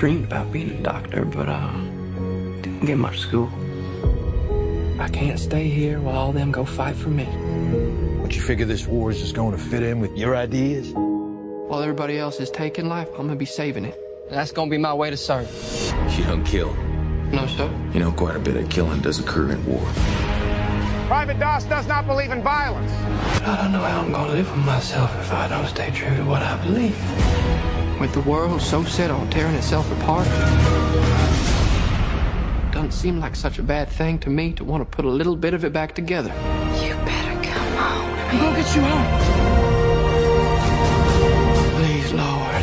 dreamed about being a doctor, but uh, didn't get much school. I can't stay here while all them go fight for me. But you figure this war is just going to fit in with your ideas? While everybody else is taking life, I'm gonna be saving it. And that's gonna be my way to serve. You don't kill. No, sir. You know, quite a bit of killing does occur in war. Private Doss does not believe in violence. But I don't know how I'm gonna live with myself if I don't stay true to what I believe. With the world so set on tearing itself apart, doesn't seem like such a bad thing to me to want to put a little bit of it back together. You better come home. I'm gonna get you home. Please, Lord,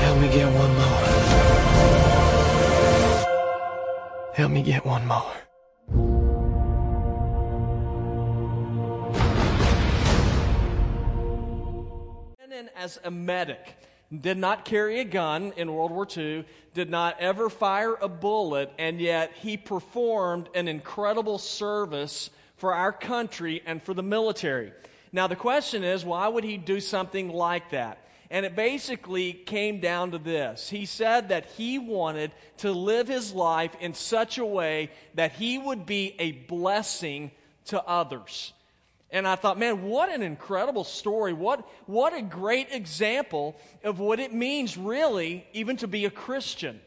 help me get one more. Help me get one more. went in as a medic, did not carry a gun in World War II, did not ever fire a bullet, and yet he performed an incredible service for our country and for the military. Now, the question is, why would he do something like that? And it basically came down to this. He said that he wanted to live his life in such a way that he would be a blessing to others. And I thought, man, what an incredible story. What, what a great example of what it means, really, even to be a Christian.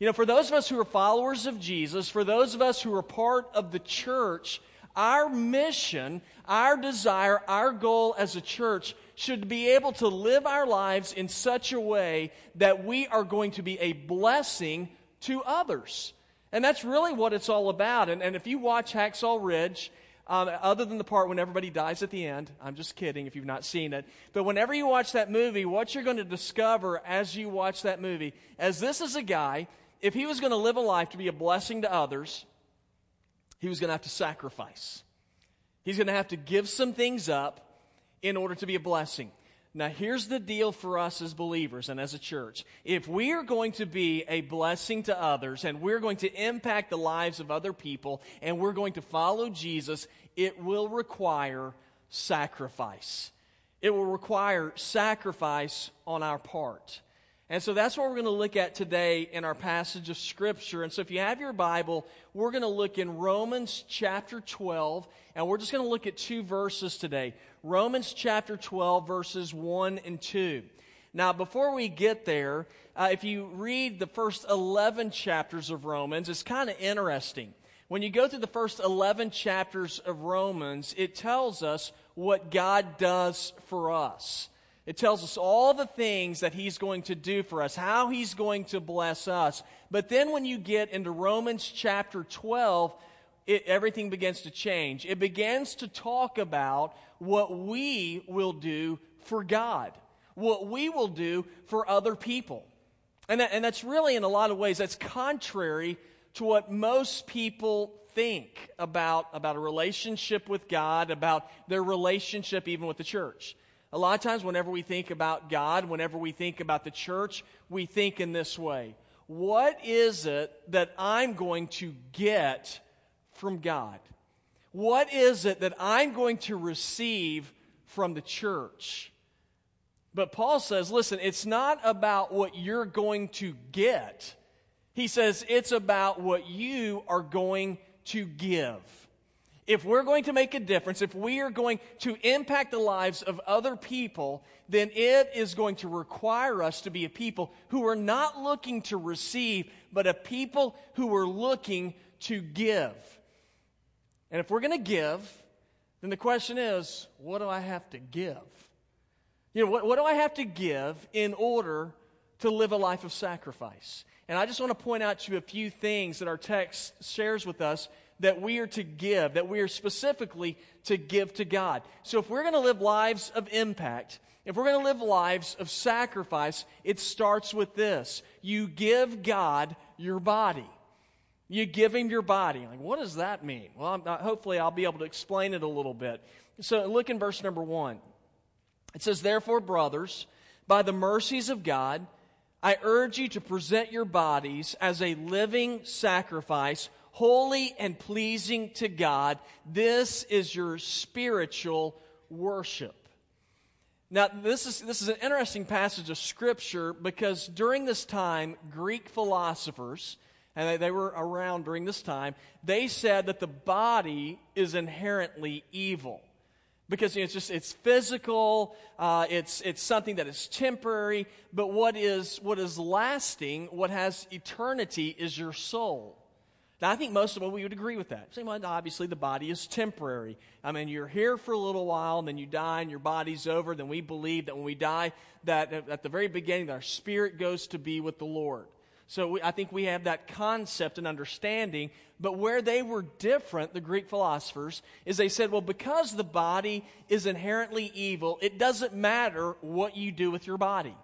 You know, for those of us who are followers of Jesus, for those of us who are part of the church, our mission, our desire, our goal as a church should be able to live our lives in such a way that we are going to be a blessing to others. And that's really what it's all about. And, and if you watch Hacksaw Ridge, um, other than the part when everybody dies at the end. I'm just kidding if you've not seen it. But whenever you watch that movie, what you're going to discover as you watch that movie, as this is a guy, if he was going to live a life to be a blessing to others, he was going to have to sacrifice. He's going to have to give some things up in order to be a blessing. Now, here's the deal for us as believers and as a church. If we are going to be a blessing to others and we're going to impact the lives of other people and we're going to follow Jesus, it will require sacrifice. It will require sacrifice on our part. And so that's what we're going to look at today in our passage of Scripture. And so if you have your Bible, we're going to look in Romans chapter 12, and we're just going to look at two verses today Romans chapter 12, verses 1 and 2. Now, before we get there, uh, if you read the first 11 chapters of Romans, it's kind of interesting. When you go through the first 11 chapters of Romans, it tells us what God does for us. It tells us all the things that He's going to do for us, how He's going to bless us. But then when you get into Romans chapter 12, it, everything begins to change. It begins to talk about what we will do for God, what we will do for other people. And, that, and that's really, in a lot of ways, that's contrary to what most people think about, about a relationship with God, about their relationship even with the church. A lot of times, whenever we think about God, whenever we think about the church, we think in this way What is it that I'm going to get from God? What is it that I'm going to receive from the church? But Paul says, listen, it's not about what you're going to get. He says it's about what you are going to give if we're going to make a difference, if we are going to impact the lives of other people, then it is going to require us to be a people who are not looking to receive, but a people who are looking to give. And if we're going to give, then the question is what do I have to give? You know, what, what do I have to give in order to live a life of sacrifice? And I just want to point out to you a few things that our text shares with us that we are to give, that we are specifically to give to God. So if we're going to live lives of impact, if we're going to live lives of sacrifice, it starts with this you give God your body. You give him your body. Like, what does that mean? Well, not, uh, hopefully, I'll be able to explain it a little bit. So, look in verse number one. It says, Therefore, brothers, by the mercies of God, I urge you to present your bodies as a living sacrifice holy and pleasing to God. This is your spiritual worship. Now, this is, this is an interesting passage of Scripture because during this time, Greek philosophers, and they, they were around during this time, they said that the body is inherently evil because you know, it's just it's physical uh, it's it's something that is temporary but what is what is lasting what has eternity is your soul. Now i think most of us we would agree with that. Same well, obviously the body is temporary. I mean you're here for a little while and then you die and your body's over then we believe that when we die that at the very beginning our spirit goes to be with the lord so we, I think we have that concept and understanding. But where they were different, the Greek philosophers, is they said, well, because the body is inherently evil, it doesn't matter what you do with your body.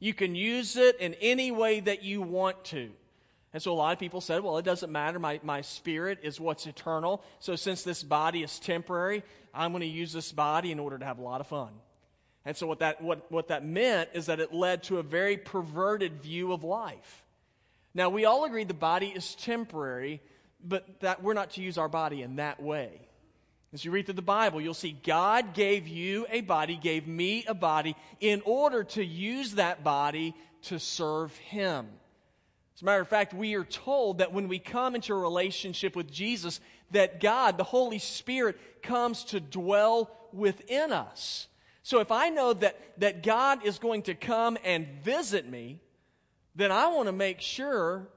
You can use it in any way that you want to. And so a lot of people said, well, it doesn't matter. My, my spirit is what's eternal. So since this body is temporary, I'm going to use this body in order to have a lot of fun. And so what that, what, what that meant is that it led to a very perverted view of life. Now, we all agree the body is temporary, but that we're not to use our body in that way. As you read through the Bible, you'll see God gave you a body, gave me a body, in order to use that body to serve Him. As a matter of fact, we are told that when we come into a relationship with Jesus, that God, the Holy Spirit, comes to dwell within us. So if I know that, that God is going to come and visit me, then I want to make sure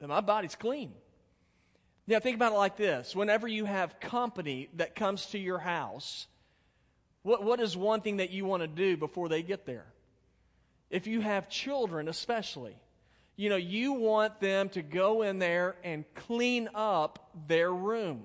that my body's clean. Now, think about it like this whenever you have company that comes to your house, what, what is one thing that you want to do before they get there? If you have children, especially, you know, you want them to go in there and clean up their room.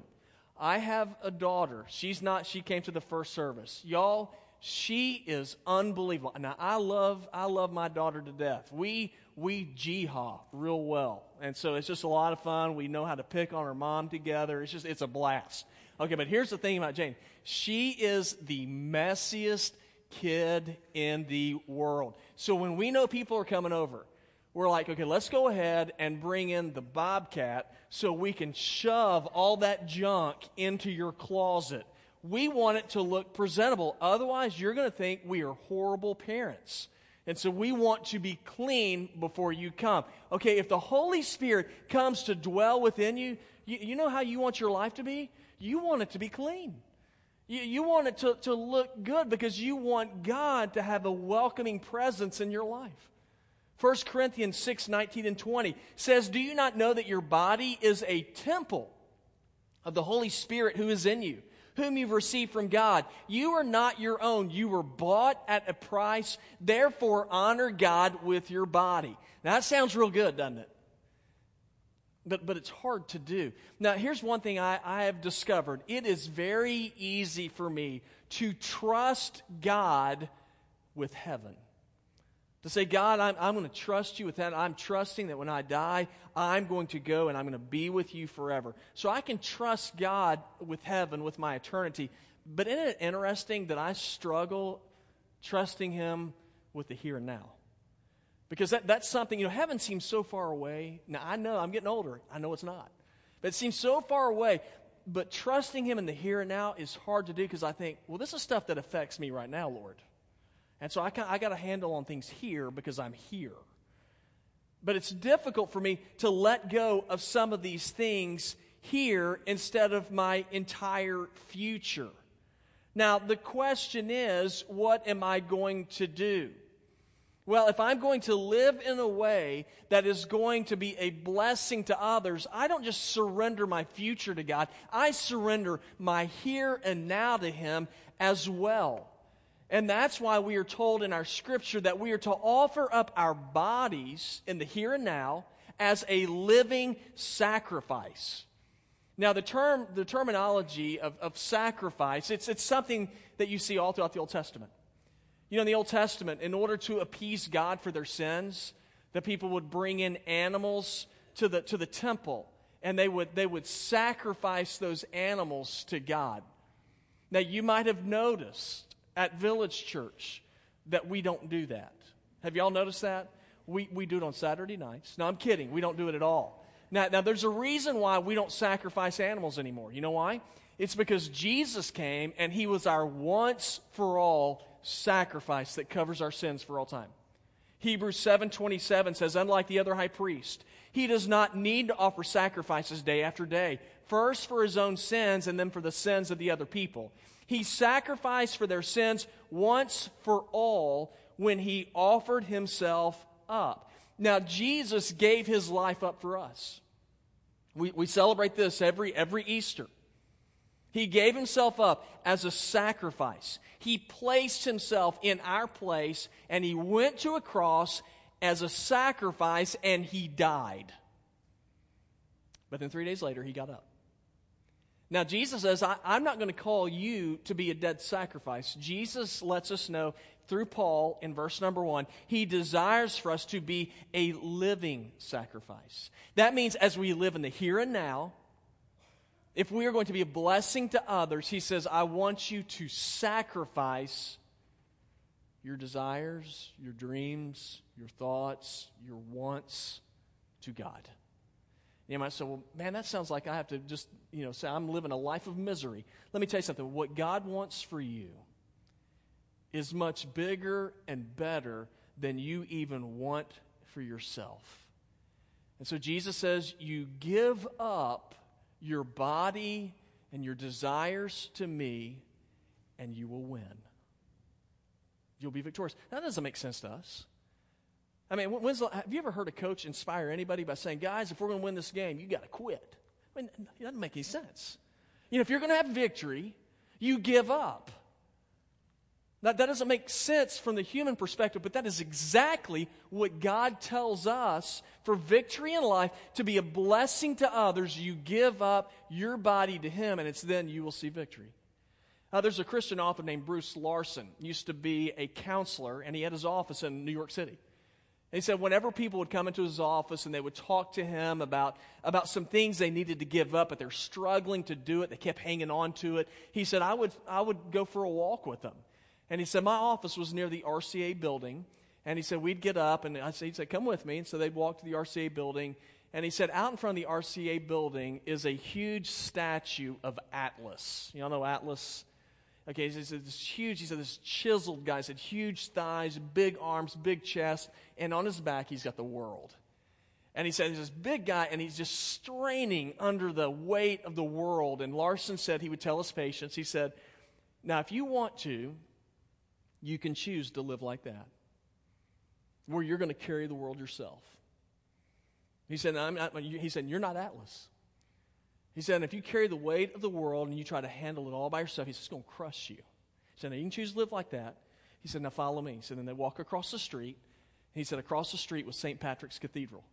I have a daughter. She's not, she came to the first service. Y'all, she is unbelievable. Now, I love, I love my daughter to death. We, we jihad real well. And so it's just a lot of fun. We know how to pick on her mom together. It's just, it's a blast. Okay, but here's the thing about Jane. She is the messiest kid in the world. So when we know people are coming over, we're like, okay, let's go ahead and bring in the bobcat so we can shove all that junk into your closet. We want it to look presentable. Otherwise, you're going to think we are horrible parents. And so we want to be clean before you come. Okay, if the Holy Spirit comes to dwell within you, you, you know how you want your life to be? You want it to be clean. You, you want it to, to look good because you want God to have a welcoming presence in your life. 1 Corinthians 6 19 and 20 says, Do you not know that your body is a temple of the Holy Spirit who is in you? Whom you've received from God. You are not your own. You were bought at a price. Therefore, honor God with your body. Now, that sounds real good, doesn't it? But, but it's hard to do. Now, here's one thing I, I have discovered it is very easy for me to trust God with heaven. To say, God, I'm, I'm going to trust you with that. I'm trusting that when I die, I'm going to go and I'm going to be with you forever. So I can trust God with heaven, with my eternity. But isn't it interesting that I struggle trusting Him with the here and now? Because that, that's something, you know, heaven seems so far away. Now, I know I'm getting older. I know it's not. But it seems so far away. But trusting Him in the here and now is hard to do because I think, well, this is stuff that affects me right now, Lord. And so I, I got a handle on things here because I'm here. But it's difficult for me to let go of some of these things here instead of my entire future. Now, the question is, what am I going to do? Well, if I'm going to live in a way that is going to be a blessing to others, I don't just surrender my future to God, I surrender my here and now to Him as well. And that's why we are told in our scripture that we are to offer up our bodies in the here and now as a living sacrifice. Now, the term, the terminology of, of sacrifice, it's, it's something that you see all throughout the Old Testament. You know, in the Old Testament, in order to appease God for their sins, the people would bring in animals to the, to the temple and they would, they would sacrifice those animals to God. Now, you might have noticed at Village Church that we don't do that. Have y'all noticed that? We, we do it on Saturday nights. No, I'm kidding. We don't do it at all. Now, now, there's a reason why we don't sacrifice animals anymore. You know why? It's because Jesus came and he was our once for all sacrifice that covers our sins for all time. Hebrews 7:27 says unlike the other high priest, he does not need to offer sacrifices day after day, first for his own sins and then for the sins of the other people. He sacrificed for their sins once for all when he offered himself up. Now, Jesus gave his life up for us. We, we celebrate this every, every Easter. He gave himself up as a sacrifice. He placed himself in our place and he went to a cross as a sacrifice and he died. But then three days later, he got up. Now, Jesus says, I, am not going to call you to be a dead sacrifice. Jesus lets us know through Paul in verse number one, he desires for us to be a living sacrifice. That means as we live in the here and now, if we are going to be a blessing to others, he says, I want you to sacrifice your desires, your dreams, your thoughts, your wants to God. You might say, well, man, that sounds like I have to just, you know, say I'm living a life of misery. Let me tell you something. What God wants for you is much bigger and better than you even want for yourself. And so Jesus says, you give up your body and your desires to me, and you will win. You'll be victorious. That doesn't make sense to us. I mean, when's have you ever heard a coach inspire anybody by saying, guys, if we're going to win this game, you got to quit? I mean, it doesn't make any sense. You know, if you're going to have victory, you give up. That, that doesn't make sense from the human perspective, but that is exactly what God tells us for victory in life to be a blessing to others. You give up your body to Him, and it's then you will see victory. Uh, there's a Christian author named Bruce Larson, used to be a counselor, and he had his office in New York City. And he said whenever people would come into his office and they would talk to him about, about some things they needed to give up, but they're struggling to do it, they kept hanging on to it, he said, I would, I would go for a walk with them. And he said, My office was near the RCA building. And he said, We'd get up, and I said, he'd say, Come with me. And so they'd walk to the RCA building. And he said, Out in front of the RCA building is a huge statue of Atlas. Y'all know Atlas? Okay, he said this huge, he said this chiseled guy, he said huge thighs, big arms, big chest, and on his back he's got the world. And he said he's this big guy and he's just straining under the weight of the world. And Larson said he would tell his patients, he said, Now if you want to, you can choose to live like that, where you're going to carry the world yourself. He said, I'm not, he said, You're not Atlas. He said, if you carry the weight of the world and you try to handle it all by yourself, he said, it's going to crush you. He said, now you can choose to live like that. He said, now follow me. He said, and they walk across the street. He said, across the street was St. Patrick's Cathedral.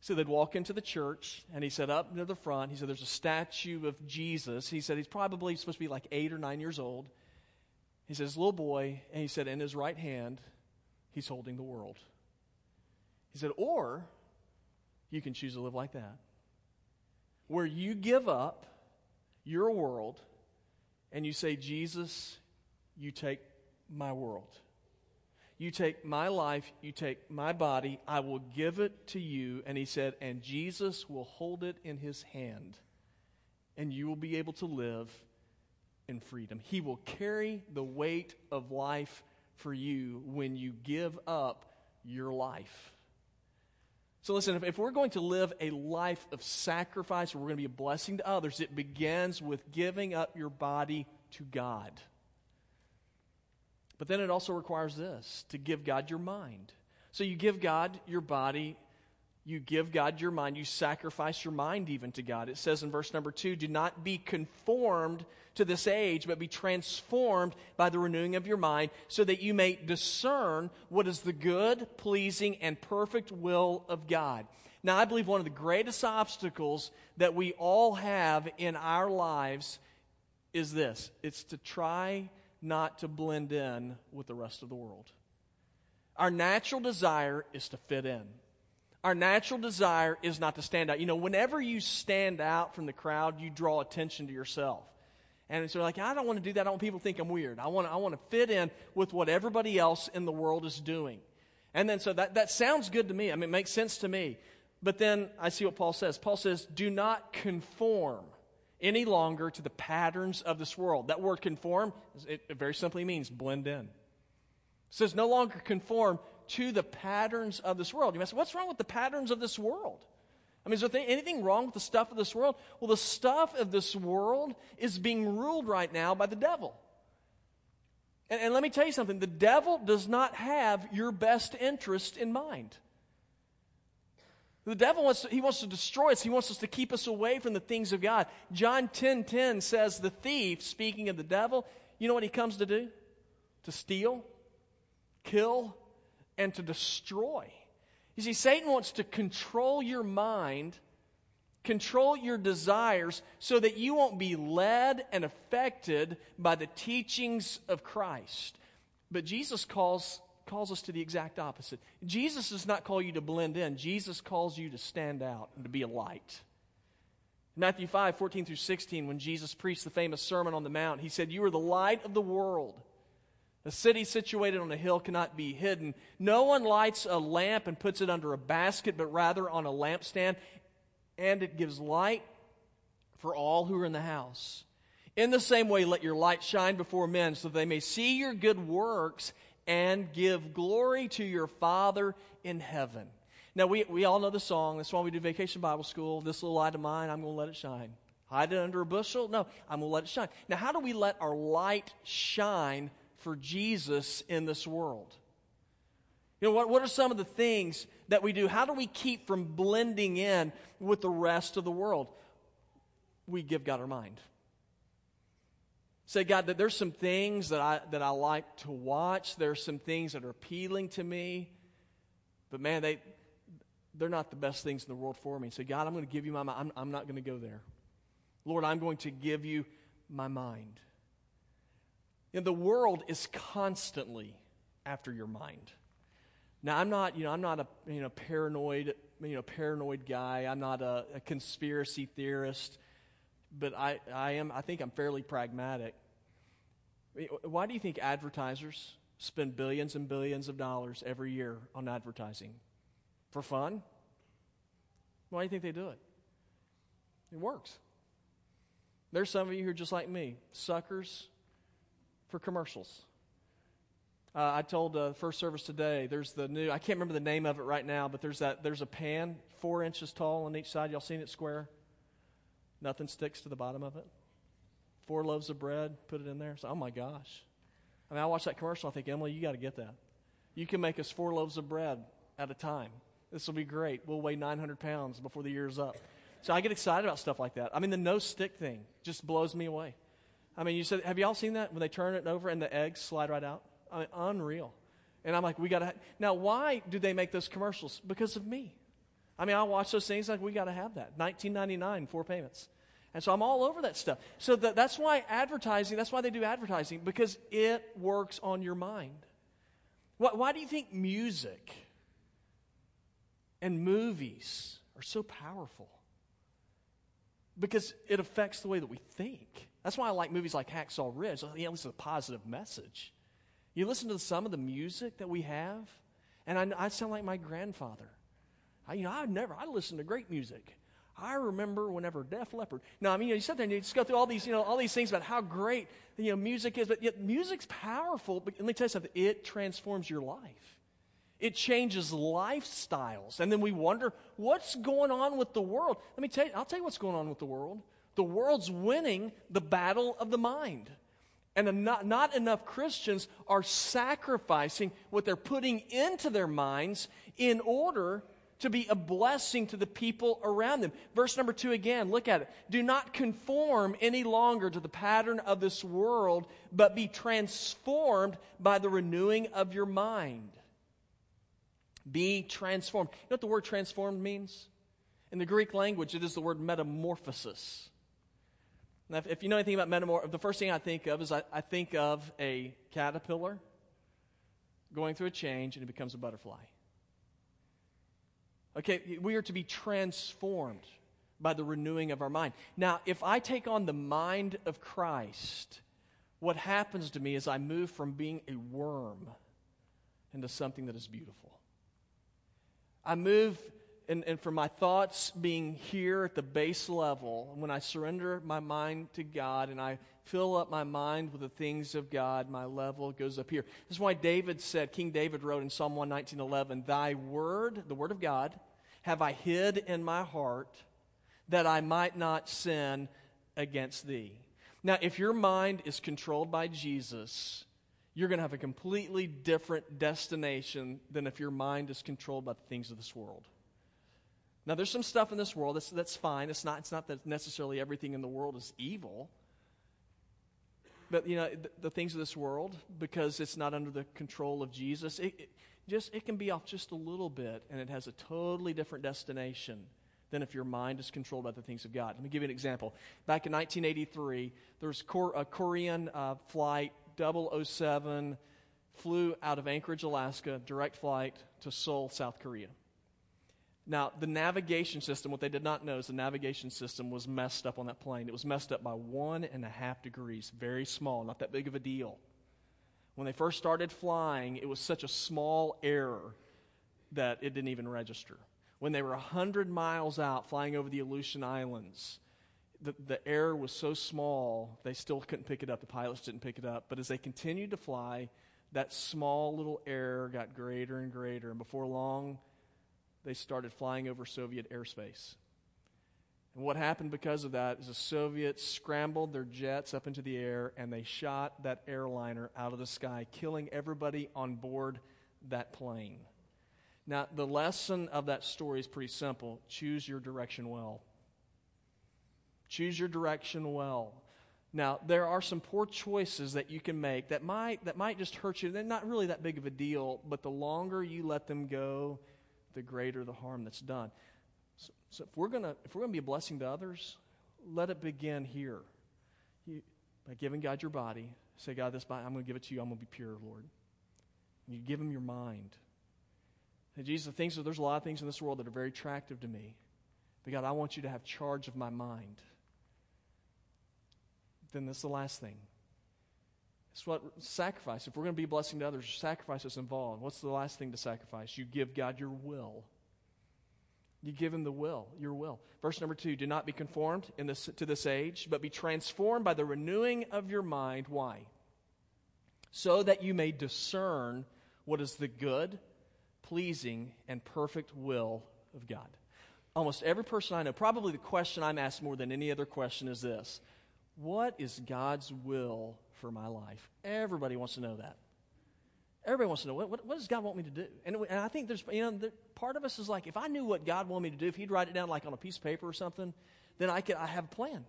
So they'd walk into the church, and he said, up near the front, he said, there's a statue of Jesus. He said, he's probably supposed to be like eight or nine years old. He says, little boy, and he said, in his right hand, he's holding the world. He said, or you can choose to live like that where you give up your world and you say, Jesus, you take my world. You take my life, you take my body, I will give it to you. And he said, and Jesus will hold it in his hand, and you will be able to live in freedom. He will carry the weight of life for you when you give up your life. So, listen, if, if, we're going to live a life of sacrifice, we're going to be a blessing to others, it begins with giving up your body to God. But then it also requires this to give God your mind. So, you give God your body you give God your mind, you sacrifice your mind even to God. It says in verse number two, do not be conformed to this age, but be transformed by the renewing of your mind, so that you may discern what is the good, pleasing, and perfect will of God. Now, I believe one of the greatest obstacles that we all have in our lives is this it's to try not to blend in with the rest of the world. Our natural desire is to fit in. Our natural desire is not to stand out. You know, whenever you stand out from the crowd, you draw attention to yourself. And so, like, I don't want to do that. I don't want people to think I'm weird. I want, I want to fit in with what everybody else in the world is doing. And then, so that, that sounds good to me. I mean, it makes sense to me. But then I see what Paul says. Paul says, do not conform any longer to the patterns of this world. That word conform, it very simply means blend in. It says no longer conform to the patterns of this world. You might say, what's wrong with the patterns of this world? I mean, is there anything wrong with the stuff of this world? Well, the stuff of this world is being ruled right now by the devil. And, and let me tell you something the devil does not have your best interest in mind. The devil wants to, he wants to destroy us. He wants us to keep us away from the things of God. John 10:10 10, 10 says the thief, speaking of the devil, you know what he comes to do? To steal, kill, and to destroy. You see, Satan wants to control your mind, control your desires, so that you won't be led and affected by the teachings of Christ. But Jesus calls calls us to the exact opposite. Jesus does not call you to blend in, Jesus calls you to stand out and to be a light. Matthew 5, 14 through 16, when Jesus preached the famous Sermon on the Mount, he said, You are the light of the world. A city situated on a hill cannot be hidden. No one lights a lamp and puts it under a basket, but rather on a lampstand, and it gives light for all who are in the house. In the same way, let your light shine before men so they may see your good works and give glory to your Father in heaven. Now, we, we all know the song. That's why we do Vacation Bible School. This little light of mine, I'm going to let it shine. Hide it under a bushel? No, I'm going to let it shine. Now, how do we let our light shine for Jesus in this world? You know, what, what are some of the things that we do? How do we keep from blending in with the rest of the world? We give God our mind. Say, God, that there's some things that I, that I like to watch. There's some things that are appealing to me. But man, they, they're not the best things in the world for me. Say, God, I'm going to give you my mind. I'm, I'm not going to go there. Lord, I'm going to give you my mind. And the world is constantly after your mind. Now, I'm not, you know, I'm not a you know, paranoid, you know, paranoid guy. I'm not a, a conspiracy theorist but I, I am I think I'm fairly pragmatic. Why do you think advertisers spend billions and billions of dollars every year on advertising? For fun? Why do you think they do it? It works. There's some of you who are just like me, suckers for commercials. Uh, I told uh, first service today. There's the new. I can't remember the name of it right now, but there's that. There's a pan four inches tall on each side. Y'all seen it square? Nothing sticks to the bottom of it. Four loaves of bread, put it in there. So, oh my gosh. I mean, I watch that commercial. I think, Emily, you got to get that. You can make us four loaves of bread at a time. This will be great. We'll weigh 900 pounds before the year's up. So I get excited about stuff like that. I mean, the no stick thing just blows me away. I mean, you said, have y'all seen that when they turn it over and the eggs slide right out? I mean, unreal. And I'm like, we got to. Now, why do they make those commercials? Because of me. I mean, I watch those things like we got to have that. 1999, four payments. And so I'm all over that stuff. So that, that's why advertising, that's why they do advertising, because it works on your mind. Why, why do you think music and movies are so powerful? Because it affects the way that we think. That's why I like movies like Hacksaw Ridge. You know, this is a positive message. You listen to some of the music that we have, and I, I sound like my grandfather. I, you know, I never, I listen to great music. I remember whenever Def Leppard. Now, I mean, you, know, you sit there and you just go through all these, you know, all these things about how great, you know, music is, but yet music's powerful. But let me tell you something, it transforms your life. It changes lifestyles. And then we wonder, what's going on with the world? Let me tell you, I'll tell you what's going on with the world. The world's winning the battle of the mind. And not, not enough Christians are sacrificing what they're putting into their minds in order to be a blessing to the people around them. Verse number two again, look at it. Do not conform any longer to the pattern of this world, but be transformed by the renewing of your mind. Be transformed. You know what the word transformed means? In the Greek language, it is the word metamorphosis. Now, if, if you know anything about metamorph, the first thing I think of is I, I think of a caterpillar going through a change and it becomes a butterfly. Okay, we are to be transformed by the renewing of our mind. Now, if I take on the mind of Christ, what happens to me is I move from being a worm into something that is beautiful. I move and, and for my thoughts being here at the base level, when I surrender my mind to God and I fill up my mind with the things of God, my level goes up here. This is why David said, King David wrote in Psalm 119.11, Thy word, the word of God, have I hid in my heart that I might not sin against thee. Now, if your mind is controlled by Jesus, you're going to have a completely different destination than if your mind is controlled by the things of this world. Now, there's some stuff in this world that's, that's fine. It's not, it's not that necessarily everything in the world is evil. But, you know, the, the things of this world, because it's not under the control of Jesus, it, it, just, it can be off just a little bit, and it has a totally different destination than if your mind is controlled by the things of God. Let me give you an example. Back in 1983, there was a Korean uh, flight 007 flew out of Anchorage, Alaska, direct flight to Seoul, South Korea. Now, the navigation system, what they did not know is the navigation system was messed up on that plane. It was messed up by one and a half degrees, very small, not that big of a deal. When they first started flying, it was such a small error that it didn't even register. When they were 100 miles out flying over the Aleutian Islands, the, the error was so small, they still couldn't pick it up. The pilots didn't pick it up. But as they continued to fly, that small little error got greater and greater. And before long, they started flying over Soviet airspace. And what happened because of that is the Soviets scrambled their jets up into the air and they shot that airliner out of the sky, killing everybody on board that plane. Now, the lesson of that story is pretty simple choose your direction well. Choose your direction well. Now, there are some poor choices that you can make that might, that might just hurt you. They're not really that big of a deal, but the longer you let them go, the greater the harm that's done. So, so if we're to if we're to be a blessing to others, let it begin here. You, by giving God your body, say, God, this body, I'm to give it to you. I'm to be pure, Lord. And you give him your mind. And Jesus, the things there's a lot of things in this world that are very attractive to me. But God, I want you to have charge of my mind. Then that's the last thing. It's what sacrifice. If we're going to be a blessing to others, sacrifice is involved. What's the last thing to sacrifice? You give God your will. You give him the will, your will. Verse number two do not be conformed in this, to this age, but be transformed by the renewing of your mind. Why? So that you may discern what is the good, pleasing, and perfect will of God. Almost every person I know, probably the question I'm asked more than any other question is this What is God's will for my life? Everybody wants to know that. Everybody wants to know what, what, what does God want me to do? And, and I think there's, you know, part of us is like, if I knew what God wanted me to do, if He'd write it down like on a piece of paper or something, then I could, I have a plan.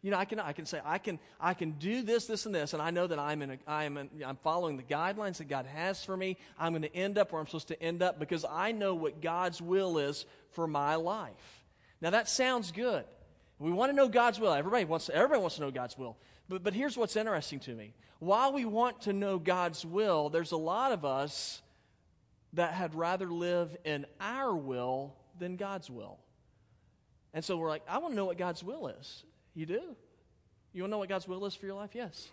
You know, I can, I can say, I can, I can do this, this, and this, and I know that I'm, in a, I'm, in, I'm following the guidelines that God has for me. I'm going to end up where I'm supposed to end up because I know what God's will is for my life. Now, that sounds good. We want to know God's will. Everybody wants, everybody wants to know God's will. But, but here's what's interesting to me. While we want to know God's will, there's a lot of us that had rather live in our will than God's will. And so we're like, I want to know what God's will is. You do? You want to know what God's will is for your life? Yes.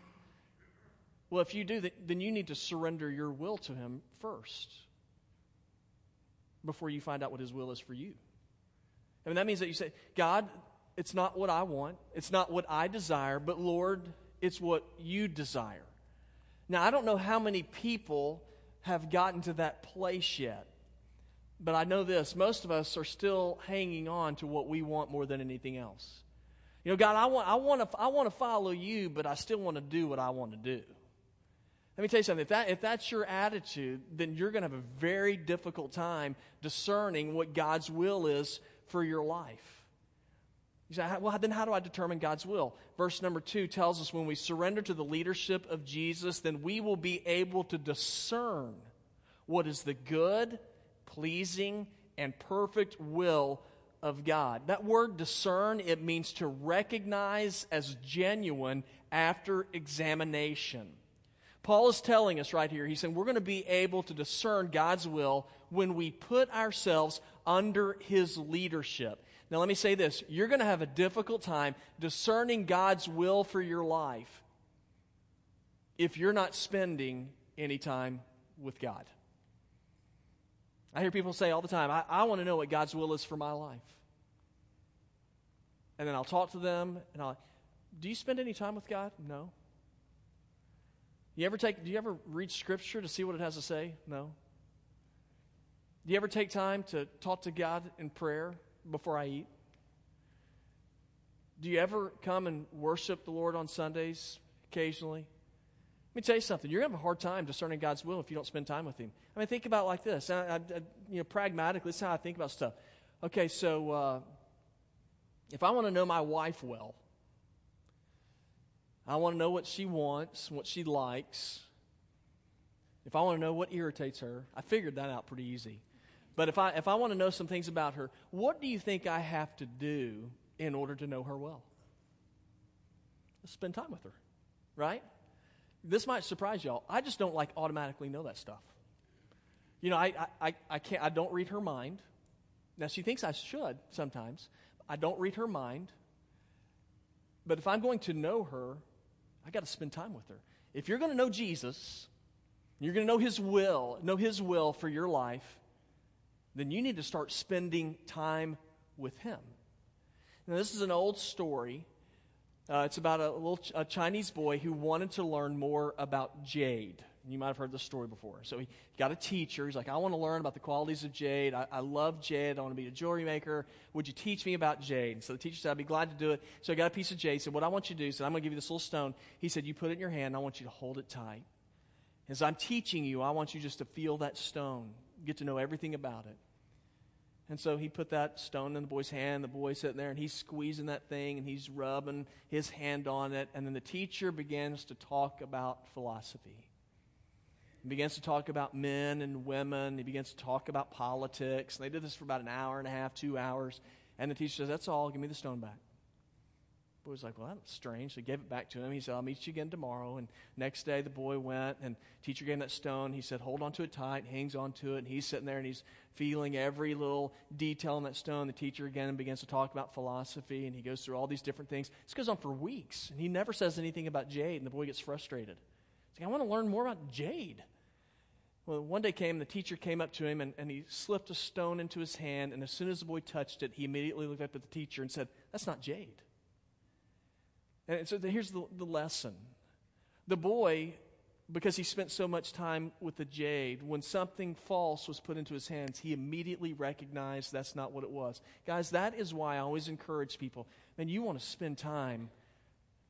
Well, if you do, then you need to surrender your will to Him first before you find out what His will is for you. I mean, that means that you say, God, it's not what I want, it's not what I desire, but Lord, it's what you desire. Now, I don't know how many people have gotten to that place yet, but I know this most of us are still hanging on to what we want more than anything else. You know, God, I want, I want, to, I want to follow you, but I still want to do what I want to do. Let me tell you something. If, that, if that's your attitude, then you're going to have a very difficult time discerning what God's will is for your life. You say, well, then how do I determine God's will? Verse number two tells us when we surrender to the leadership of Jesus, then we will be able to discern what is the good, pleasing, and perfect will of God. That word discern, it means to recognize as genuine after examination. Paul is telling us right here, he's saying we're going to be able to discern God's will when we put ourselves under his leadership. Now, let me say this you're going to have a difficult time discerning God's will for your life if you're not spending any time with God. I hear people say all the time, I, I want to know what God's will is for my life. And then I'll talk to them and I'll, do you spend any time with God? No. You ever take, do you ever read scripture to see what it has to say? No. Do you ever take time to talk to God in prayer before I eat? Do you ever come and worship the Lord on Sundays occasionally? Let me tell you something. You're going to have a hard time discerning God's will if you don't spend time with Him. I mean, think about like this. I, I, you know, pragmatically, this is how I think about stuff. Okay, so uh, if I want to know my wife well, I want to know what she wants, what she likes. If I want to know what irritates her, I figured that out pretty easy. But if I, if I want to know some things about her, what do you think I have to do in order to know her well? Spend time with her, right? This might surprise y'all. I just don't like automatically know that stuff. You know, I, I, I can't, I don't read her mind. Now, she thinks I should sometimes. I don't read her mind. But if I'm going to know her, I got to spend time with her. If you're going to know Jesus, you're going to know his will, know his will for your life, then you need to start spending time with him. Now, this is an old story. Uh, it's about a little a Chinese boy who wanted to learn more about jade. You might have heard this story before. So he, he got a teacher. He's like, I want to learn about the qualities of jade. I, I, love jade. I want to be a jewelry maker. Would you teach me about jade? So the teacher said, I'd be glad to do it. So I got a piece of jade. He said, What I want you to do, he said, I'm going to give you this little stone. He said, You put it in your hand. I want you to hold it tight. As I'm teaching you, I want you just to feel that stone, get to know everything about it. And so he put that stone in the boy's hand. The boy's sitting there and he's squeezing that thing and he's rubbing his hand on it. And then the teacher begins to talk about philosophy. He begins to talk about men and women. He begins to talk about politics. And they did this for about an hour and a half, two hours. And the teacher says, That's all. Give me the stone back boy was like, well, that's strange. So he gave it back to him. He said, I'll meet you again tomorrow. And next day, the boy went, and teacher gave him that stone. He said, hold on to it tight, hangs on to it. And he's sitting there, and he's feeling every little detail in that stone. The teacher again begins to talk about philosophy, and he goes through all these different things. This goes on for weeks, and he never says anything about jade, and the boy gets frustrated. He's like, I want to learn more about jade. Well, one day came, the teacher came up to him, and, and he slipped a stone into his hand, and as soon as the boy touched it, he immediately looked up at the teacher and said, That's not jade. And so here's the, the lesson. The boy, because he spent so much time with the jade, when something false was put into his hands, he immediately recognized that's not what it was. Guys, that is why I always encourage people man, you want to spend time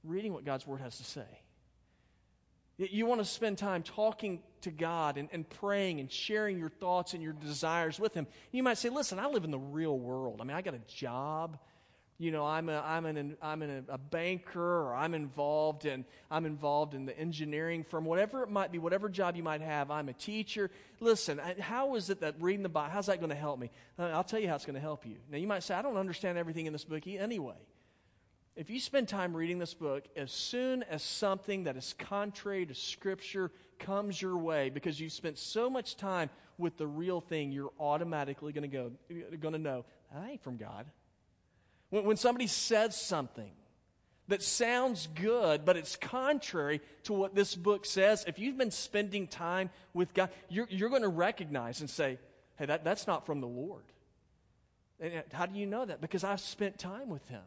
reading what God's Word has to say. You want to spend time talking to God and, and praying and sharing your thoughts and your desires with Him. You might say, listen, I live in the real world. I mean, I got a job you know, I'm a, I'm an, I'm an, a banker or I'm involved in, I'm involved in the engineering firm, whatever it might be, whatever job you might have, I'm a teacher. Listen, how is it that reading the Bible, how's that going to help me? Uh, I'll tell you how it's going to help you. Now, you might say, I don't understand everything in this book anyway. If you spend time reading this book, as soon as something that is contrary to Scripture comes your way, because you've spent so much time with the real thing, you're automatically going to go, going to know, that ain't from God. When, when somebody says something that sounds good, but it's contrary to what this book says, if you've been spending time with God, you're, you're going to recognize and say, hey, that, that's not from the Lord. And how do you know that? Because I've spent time with Him.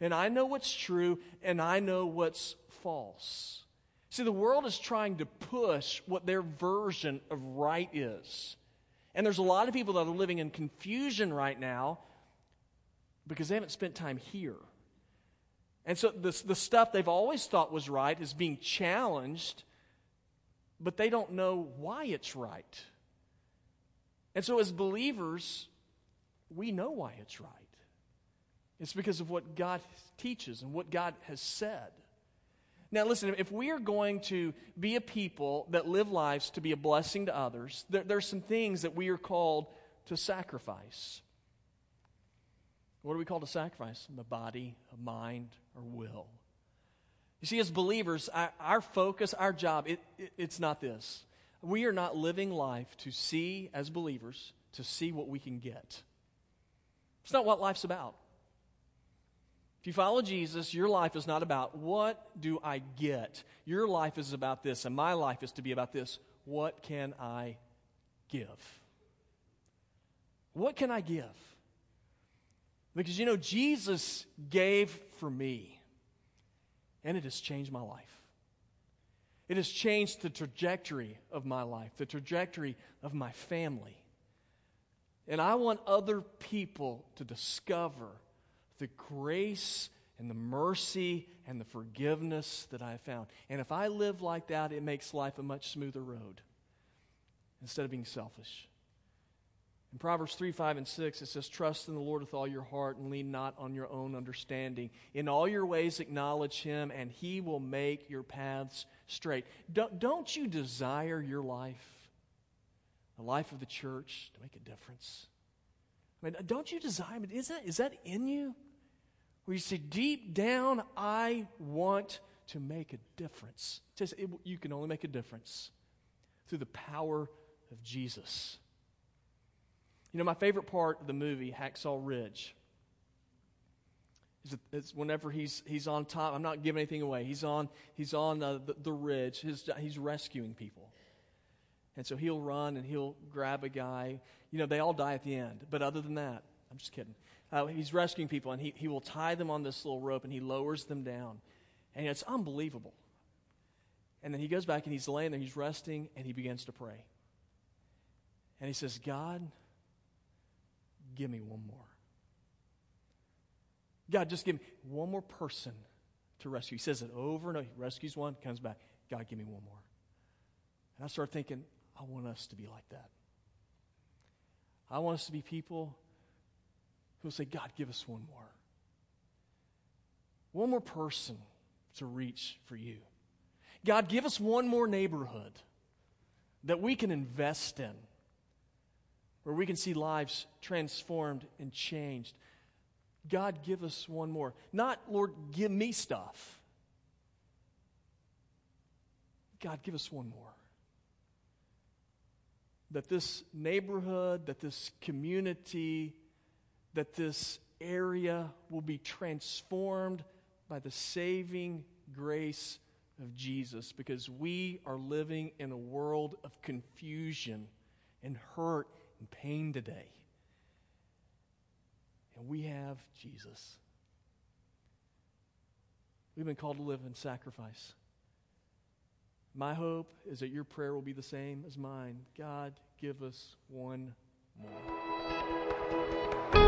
And I know what's true, and I know what's false. See, the world is trying to push what their version of right is. And there's a lot of people that are living in confusion right now because they haven't spent time here. And so the, the stuff they've always thought was right is being challenged, but they don't know why it's right. And so, as believers, we know why it's right. It's because of what God teaches and what God has said. Now, listen, if we are going to be a people that live lives to be a blessing to others, there, there are some things that we are called to sacrifice. What are we called to sacrifice? The body, a mind, or will. You see, as believers, our, our focus, our job, it, it, it's not this. We are not living life to see, as believers, to see what we can get. It's not what life's about. If you follow Jesus, your life is not about what do I get? Your life is about this, and my life is to be about this. What can I give? What can I give? Because you know, Jesus gave for me, and it has changed my life. It has changed the trajectory of my life, the trajectory of my family. And I want other people to discover the grace and the mercy and the forgiveness that I found. And if I live like that, it makes life a much smoother road instead of being selfish. In Proverbs 3, 5, and 6, it says, Trust in the Lord with all your heart and lean not on your own understanding. In all your ways acknowledge him, and he will make your paths straight. Don't, don't you desire your life, the life of the church, to make a difference? I mean, don't you desire it? Is that, is that in you? Where you say, deep down, I want to make a difference. Just, it, you can only make a difference through the power of Jesus. You know, my favorite part of the movie, Hacksaw Ridge, is, whenever he's, he's on top. I'm not giving anything away. He's on, he's on uh, the, the ridge. His, he's rescuing people. And so he'll run and he'll grab a guy. You know, they all die at the end. But other than that, I'm just kidding. Uh, he's rescuing people, and he, he will tie them on this little rope, and he lowers them down. And it's unbelievable. And then he goes back, and he's laying there, he's resting, and he begins to pray. And he says, God, give me one more. God, just give me one more person to rescue. He says it over and over. He rescues one, comes back. God, give me one more. And I start thinking, I want us to be like that. I want us to be people who say, God, give us one more. One more person to reach for you. God, give us one more neighborhood that we can invest in where we can see lives transformed and changed. God, give us one more. Not, Lord, give me stuff. God, give us one more. That this neighborhood, that this community, that this area will be transformed by the saving grace of Jesus because we are living in a world of confusion and hurt and pain today. And we have Jesus. We've been called to live in sacrifice. My hope is that your prayer will be the same as mine. God, give us one more.